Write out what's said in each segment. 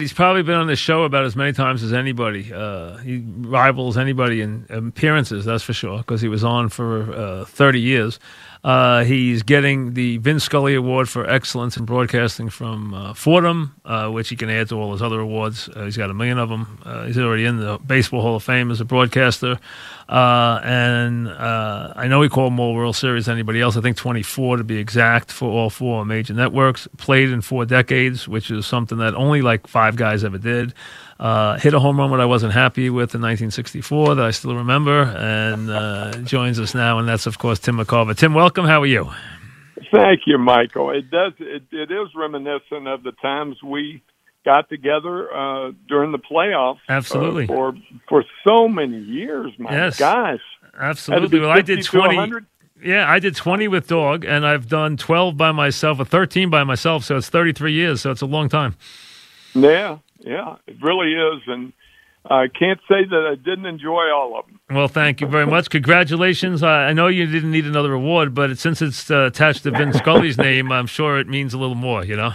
He's probably been on the show about as many times as anybody. Uh, he rivals anybody in appearances, that's for sure, because he was on for uh, 30 years. Uh, he's getting the Vin Scully Award for Excellence in Broadcasting from uh, Fordham, uh, which he can add to all his other awards. Uh, he's got a million of them. he's already in the Baseball Hall of Fame as a broadcaster. and I know he called more World Series than anybody else. I think 24 to be exact for all four major networks. Played in four decades, which is something that only like five guys ever did. Uh, hit a home run that I wasn't happy with in 1964 that I still remember, and uh, joins us now, and that's of course Tim McCarver. Tim, welcome. How are you? Thank you, Michael. It does. It, it is reminiscent of the times we got together uh, during the playoffs. Uh, Absolutely. for for so many years. My yes. gosh. Absolutely. Well, I did 20. Yeah, I did 20 with Dog, and I've done 12 by myself, or 13 by myself, so it's 33 years, so it's a long time. Yeah, yeah, it really is, and I can't say that I didn't enjoy all of them. Well, thank you very much. Congratulations. Uh, I know you didn't need another award, but since it's uh, attached to Vin Scully's name, I'm sure it means a little more. You know.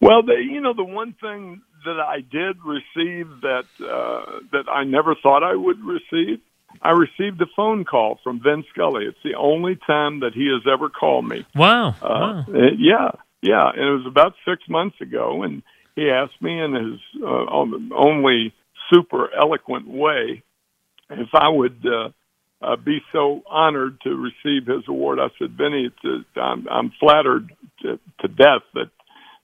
Well, the, you know, the one thing that I did receive that uh, that I never thought I would receive, I received a phone call from Vin Scully. It's the only time that he has ever called me. Wow. Uh, wow. Yeah, yeah, and it was about six months ago, and he asked me in his uh, only super eloquent way if I would uh, uh, be so honored to receive his award. I said, Vinny, it's, uh, I'm, I'm flattered to, to death that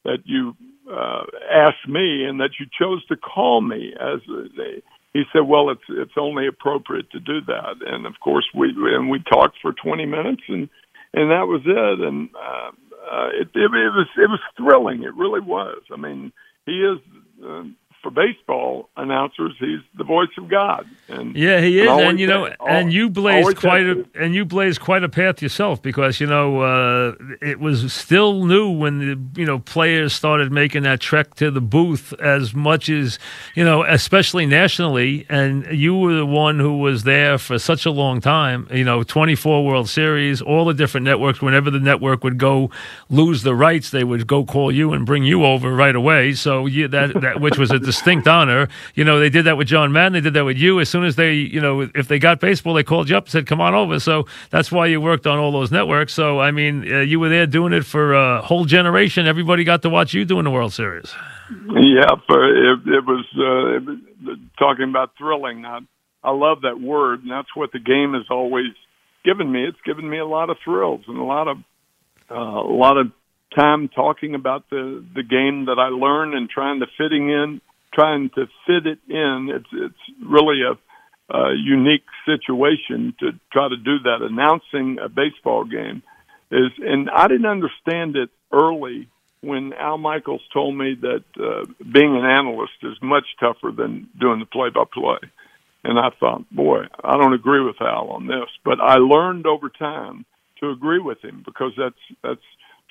that you uh, asked me and that you chose to call me as a, he said, "Well, it's it's only appropriate to do that." And of course, we and we talked for 20 minutes, and and that was it. And uh, uh, it, it, it was it was thrilling. It really was. I mean, he is uh, for baseball announcers, he's the voice of God. And yeah, he is, and, and you know, and you blazed quite a and you blazed quite a path yourself because you know uh, it was still new when the you know players started making that trek to the booth as much as you know, especially nationally. And you were the one who was there for such a long time. You know, twenty four World Series, all the different networks. Whenever the network would go lose the rights, they would go call you and bring you over right away. So you, that that which was a distinct honor. You know, they did that with John Madden. They did that with you. As soon as they, you know, if they got baseball, they called you up and said, "Come on over." So that's why you worked on all those networks. So I mean, uh, you were there doing it for a whole generation. Everybody got to watch you doing the World Series. Yeah, it, it was uh, it was, talking about thrilling. I, I love that word, and that's what the game has always given me. It's given me a lot of thrills and a lot of uh, a lot of time talking about the the game that I learned and trying to fitting in trying to fit it in. It's it's really a, a unique situation to try to do that. Announcing a baseball game is, and I didn't understand it early when Al Michaels told me that uh, being an analyst is much tougher than doing the play-by-play. And I thought, boy, I don't agree with Al on this, but I learned over time to agree with him because that's that's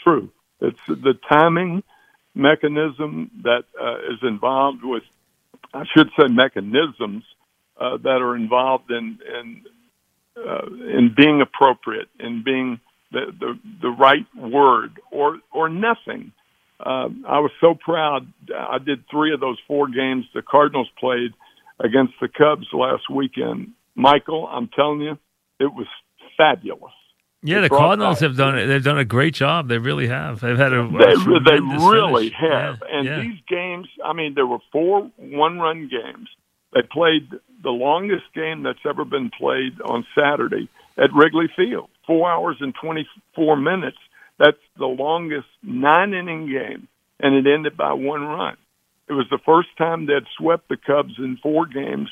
true. It's the timing mechanism that uh, is involved with, I should say, mechanisms uh, that are involved in in uh, in being appropriate, in being the the, the right word, or or nothing. Uh, I was so proud. I did three of those four games the Cardinals played against the Cubs last weekend. Michael, I'm telling you, it was fabulous. Yeah, the Cardinals have done it. They've done a great job. They really have. They've had a. They, a they really finish. have. Yeah, and yeah. these games, I mean, there were four one-run games. They played the longest game that's ever been played on Saturday at Wrigley Field, four hours and twenty-four minutes. That's the longest nine-inning game, and it ended by one run. It was the first time they'd swept the Cubs in four games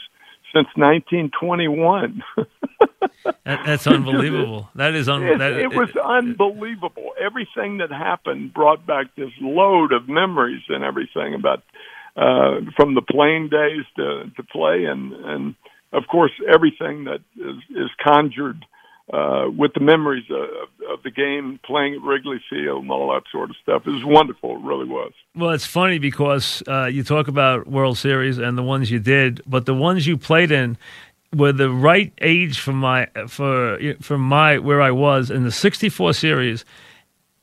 since 1921. that, that's unbelievable. That is unbelievable. It, it, was unbelievable. Everything that happened brought back this load of memories and everything about uh, from the playing days to to play, and and of course everything that is, is conjured uh, with the memories of, of the game, playing at Wrigley Field, and all that sort of stuff. Was wonderful. It really was. Well, it's funny because uh, you talk about World Series and the ones you did, but the ones you played in were the right age for my for for my where I was in the '64 series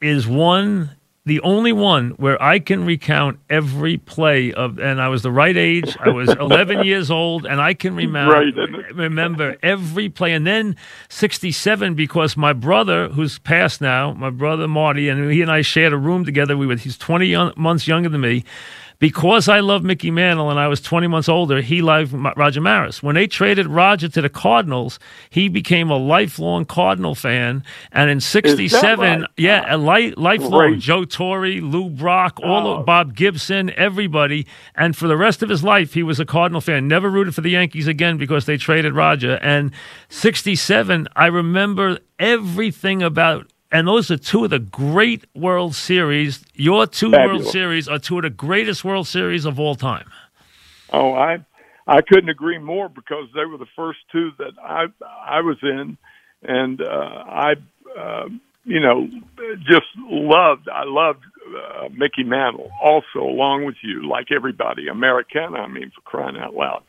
is one the only one where I can recount every play of, and I was the right age. I was 11 years old, and I can remember right, remember every play. And then 67, because my brother, who's passed now, my brother Marty, and he and I shared a room together. We were he's 20 young, months younger than me because I love Mickey Mantle and I was 20 months older, he loved Roger Maris. When they traded Roger to the Cardinals, he became a lifelong Cardinal fan. And in 67, right? yeah, a li- lifelong Great. Joe Torre, Lou Brock, all oh. of Bob Gibson, everybody. And for the rest of his life, he was a Cardinal fan. Never rooted for the Yankees again because they traded Roger. And 67, I remember everything about and those are two of the great World Series. Your two Fabulous. World Series are two of the greatest World Series of all time. Oh, I I couldn't agree more because they were the first two that I I was in, and uh, I uh, you know just loved I loved uh, Mickey Mantle also along with you like everybody Americana I mean for crying out loud,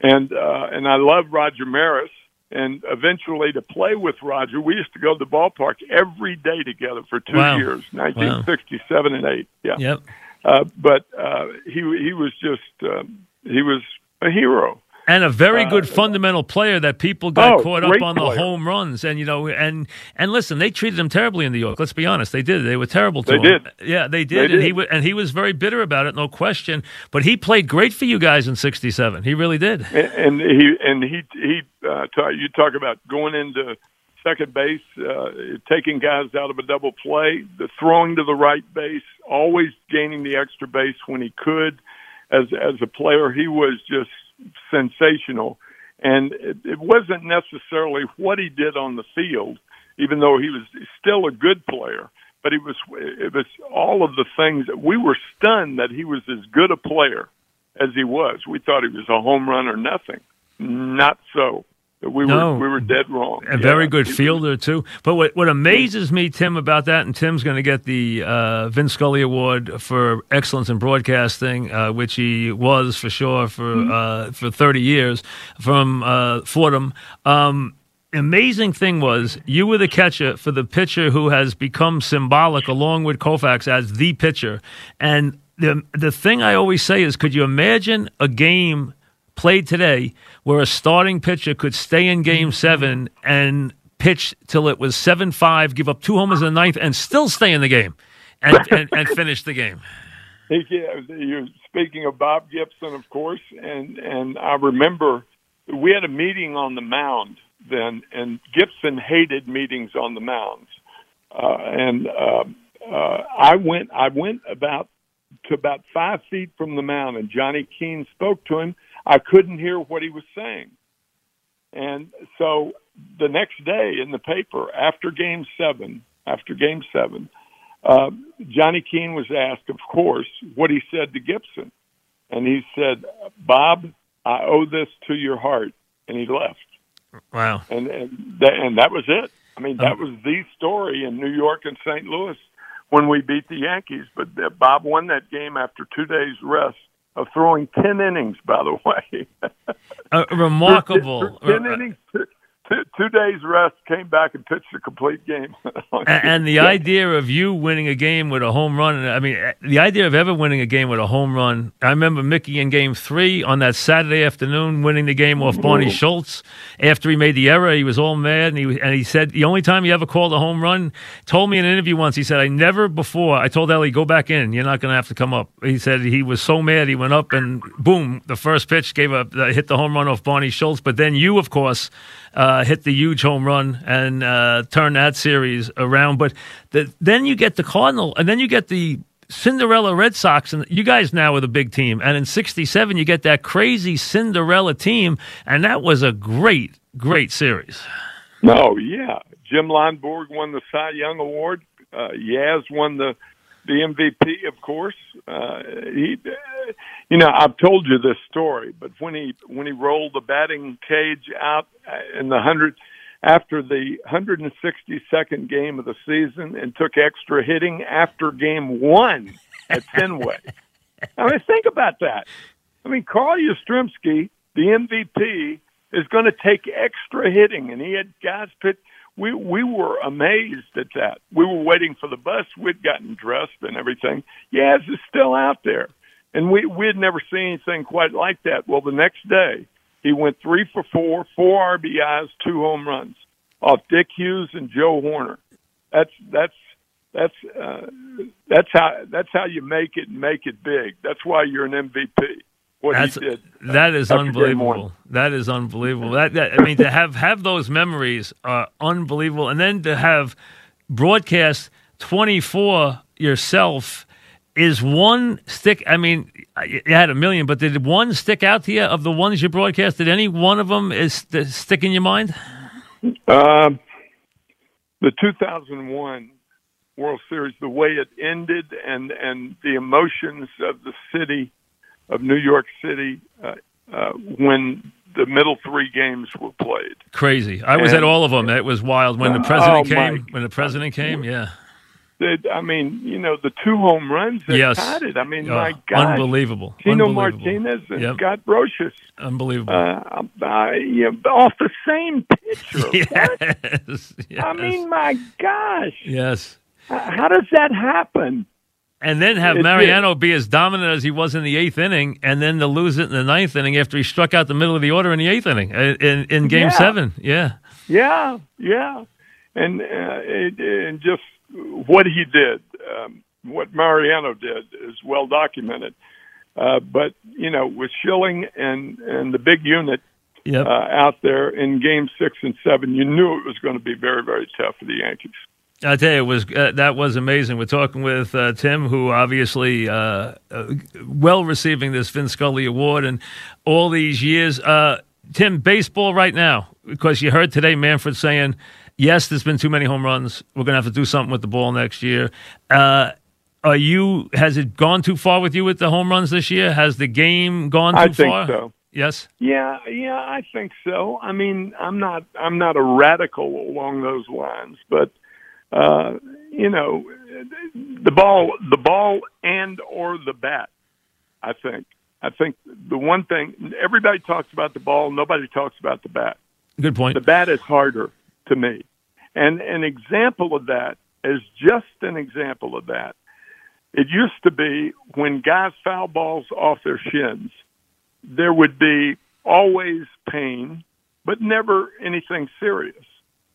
and uh, and I loved Roger Maris and eventually to play with Roger. We used to go to the ballpark every day together for two wow. years, 1967 wow. and eight. Yeah. Yep. Uh, but uh, he he was just um, he was a hero and a very good uh, fundamental player that people got oh, caught up on player. the home runs. And you know and and listen they treated him terribly in New York. Let's be honest. They did. They were terrible to they him. did. yeah they did. They and did. he w- and he was very bitter about it no question. But he played great for you guys in 67 he really did. And, and he and he he uh, you talk about going into second base uh, taking guys out of a double play the throwing to the right base always gaining the extra base when he could. As as a player he was just sensational. And it, it wasn't necessarily what he did on the field, even though he was still a good player. But it was it was all of the things that we were stunned that he was as good a player as he was. We thought he was a home run or nothing. Not so. We no. were we were dead wrong. A yeah. very good fielder too. But what what amazes me, Tim, about that, and Tim's going to get the uh, Vin Scully Award for excellence in broadcasting, uh, which he was for sure for mm-hmm. uh, for thirty years from uh, Fordham. Um, amazing thing was you were the catcher for the pitcher who has become symbolic along with Koufax as the pitcher. And the the thing I always say is, could you imagine a game? played today where a starting pitcher could stay in game seven and pitch till it was 7 5, give up two homers in the ninth, and still stay in the game and, and, and finish the game. Yeah, You're speaking of Bob Gibson, of course, and, and I remember we had a meeting on the mound then, and Gibson hated meetings on the mounds. Uh, and uh, uh, I went, I went about to about five feet from the mound, and Johnny Keane spoke to him I couldn't hear what he was saying. And so the next day in the paper, after game seven, after game seven, uh, Johnny Keane was asked, of course, what he said to Gibson. And he said, Bob, I owe this to your heart. And he left. Wow. And, and, that, and that was it. I mean, that um, was the story in New York and St. Louis when we beat the Yankees. But Bob won that game after two days rest of throwing 10 innings, by the way. uh, remarkable. 10 innings, two, two days rest, came back and pitched a complete game. and, the idea of you winning a game with a home run, I mean, eh, the idea of ever winning a game with a home run, I remember Mickey in game three on that Saturday afternoon winning the game off Barney Schultz. After he made the error, he was all mad, and he, and he said the only time he ever called a home run, told me in an interview once, he said, I never before, I told Ellie, go back in, you're not going to have to come up. He said he was so mad, he went up and boom, the first pitch gave up, uh, hit the home run off Barney Schultz. But then you, of course, uh, hit the huge home run and uh, turn that series around. But the, then you get the Cardinal, and then you get the Cinderella Red Sox, and you guys now are the big team. And in '67, you get that crazy Cinderella team, and that was a great, great series. Oh yeah, Jim Lonborg won the Cy Young Award. Uh, Yaz won the the MVP, of course. Uh, he, you know, I've told you this story, but when he when he rolled the batting cage out in the hundred after the 162nd game of the season and took extra hitting after game one at Fenway. I mean, think about that. I mean, Carl Yastrzemski, the MVP, is going to take extra hitting, and he had guys put. We we were amazed at that. We were waiting for the bus. We'd gotten dressed and everything. Yaz is still out there, and we we had never seen anything quite like that. Well, the next day he went three for four, four RBIs, two home runs off Dick Hughes and Joe Hoerner. That's that's that's uh, that's how that's how you make it and make it big. That's why you're an MVP. What That's, he did. That is unbelievable. That is unbelievable. That, that I mean to have have those memories are unbelievable, and then to have broadcast twenty four yourself is one stick. I mean, you had a million, but did one stick out to you of the ones you broadcast? Did any one of them is stick in your mind? Um, the 2001 World Series, the way it ended, and and the emotions of the city of New York City uh, uh, when the middle three games were played. Crazy. I was and, at all of them. It was wild when the president oh, came. My, when the president came, yeah. I mean, you know, the two home runs that yes. tied it. I mean, oh, my God, unbelievable. Tino unbelievable. Martinez and yep. Scott Brosius, unbelievable. Uh, uh, you know, off the same pitcher. yes. yes. I mean, my gosh. Yes. How does that happen? And then have Mariano be as dominant as he was in the eighth inning, and then to lose it in the ninth inning after he struck out the middle of the order in the eighth inning uh, in in Game Yeah. Seven. Yeah, Yeah, yeah, and uh, it, and just what he did, um, what Mariano did, is well documented. Uh, but you know, with Schilling and and the big unit yep. uh, out there in Game Six and Seven, you knew it was going to be very very tough for the Yankees. I tell you, it was uh, that was amazing. We're talking with uh, Tim, who obviously uh, uh, well receiving this Vin Scully Award and all these years. Uh, Tim, baseball right now, because you heard today Manfred saying, "Yes, there's been too many home runs. We're going to have to do something with the ball next year." Uh, are you? Has it gone too far with you with the home runs this year? Has the game gone too I think far? so. Yes. Yeah, yeah, I think so. I mean, I'm not I'm not a radical along those lines, but uh, you know, the ball the ball and or the bat. I think. I think the one thing everybody talks about the ball, nobody talks about the bat. Good point. The bat is harder to me. And an example of that is just an example of that. It used to be when guys foul balls off their shins, there would be always pain, but never anything serious.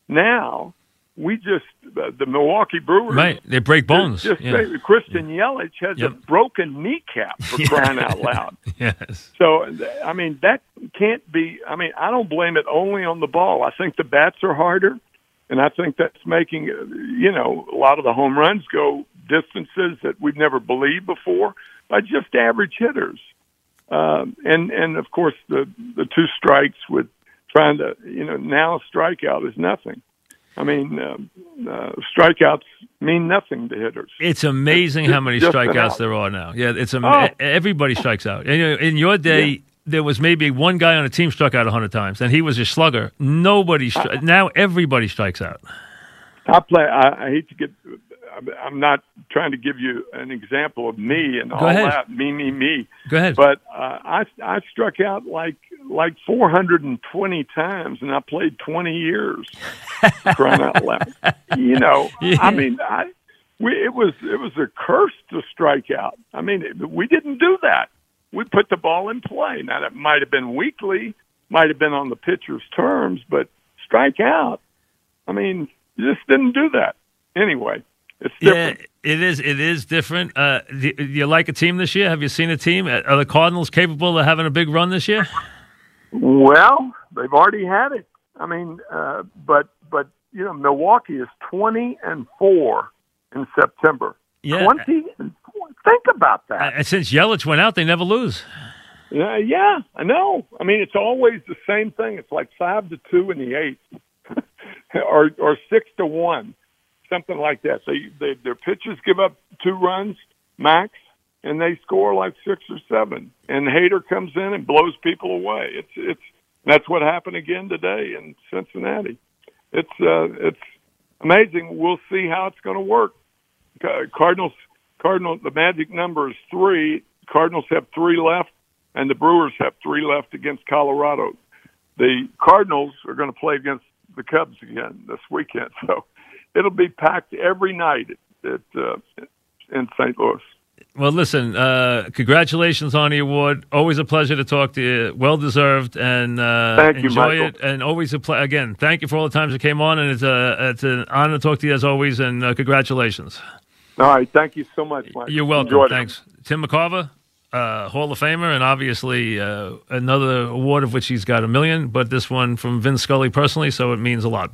Now, we just, uh, the Milwaukee Brewers. Right. They break bones. Just, yeah. say Christian Yelich has Yep. a broken kneecap for crying out loud. yes. So, I mean, that can't be. I mean, I don't blame it only on the ball. I think the bats are harder, and I think that's making, uh, you know, a lot of the home runs go distances that we've never believed before by just average hitters. Um, and and of course the the two strikes with trying to, you know, now strikeout is nothing. I mean, um, uh, strikeouts mean nothing to hitters. It's amazing how many strikeouts there are now. Yeah, it's am- Oh. everybody strikes out. You know, in your day, there was maybe one guy on a team struck out hundred times, and he was a slugger. Nobody Uh, stri- now everybody strikes out. I play. I, I hate to get. I'm- not trying to give you an example of me and all ahead. that. Me, me, me. Go ahead. But uh, I I struck out like like 420 times, and I played 20 years. crying out loud. You know, Yeah. I mean, I we it was it was a curse to strike out. I mean, it, we didn't do that. We put the ball in play. Now that might have been weekly, might have been on the pitcher's terms, but strike out. I mean, you just didn't do that. Anyway, it's yeah, it is. It is different. Uh, do, do you like a team this year? Have you seen a team? Are the Cardinals capable of having a big run this year? Well, they've already had it. I mean, uh, but but you know, Milwaukee is twenty and four in September. Yeah. Twenty and four. Think about that. Uh, since Yelich went out, they never lose. Yeah, yeah, I know. I mean, it's always the same thing. It's like five to two in the eighth, or or six to one, something like that. They, they their pitchers give up two runs max, and they score like six or seven, and Hader comes in and blows people away. It's it's that's what happened again today in Cincinnati. It's uh, it's amazing. We'll see how it's going to work. Cardinals Cardinals the magic number is three. Cardinals have three left, and the Brewers have three left against Colorado. The Cardinals are going to play against the Cubs again this weekend, so it'll be packed every night at, at uh, in St. Louis. Well, listen, uh, congratulations on the award. Always a pleasure to talk to you. Well deserved, and uh, thank you, enjoy Michael. it. And always a ple- again. Thank you for all the times you came on, and it's a it's an honor to talk to you as always. And uh, congratulations. All right, thank you so much, Mike. You're welcome. Enjoyed Thanks, it. Tim McCarver, uh, Hall of Famer, and obviously uh, another award of which he's got a million, but this one from Vince Scully personally, so it means a lot.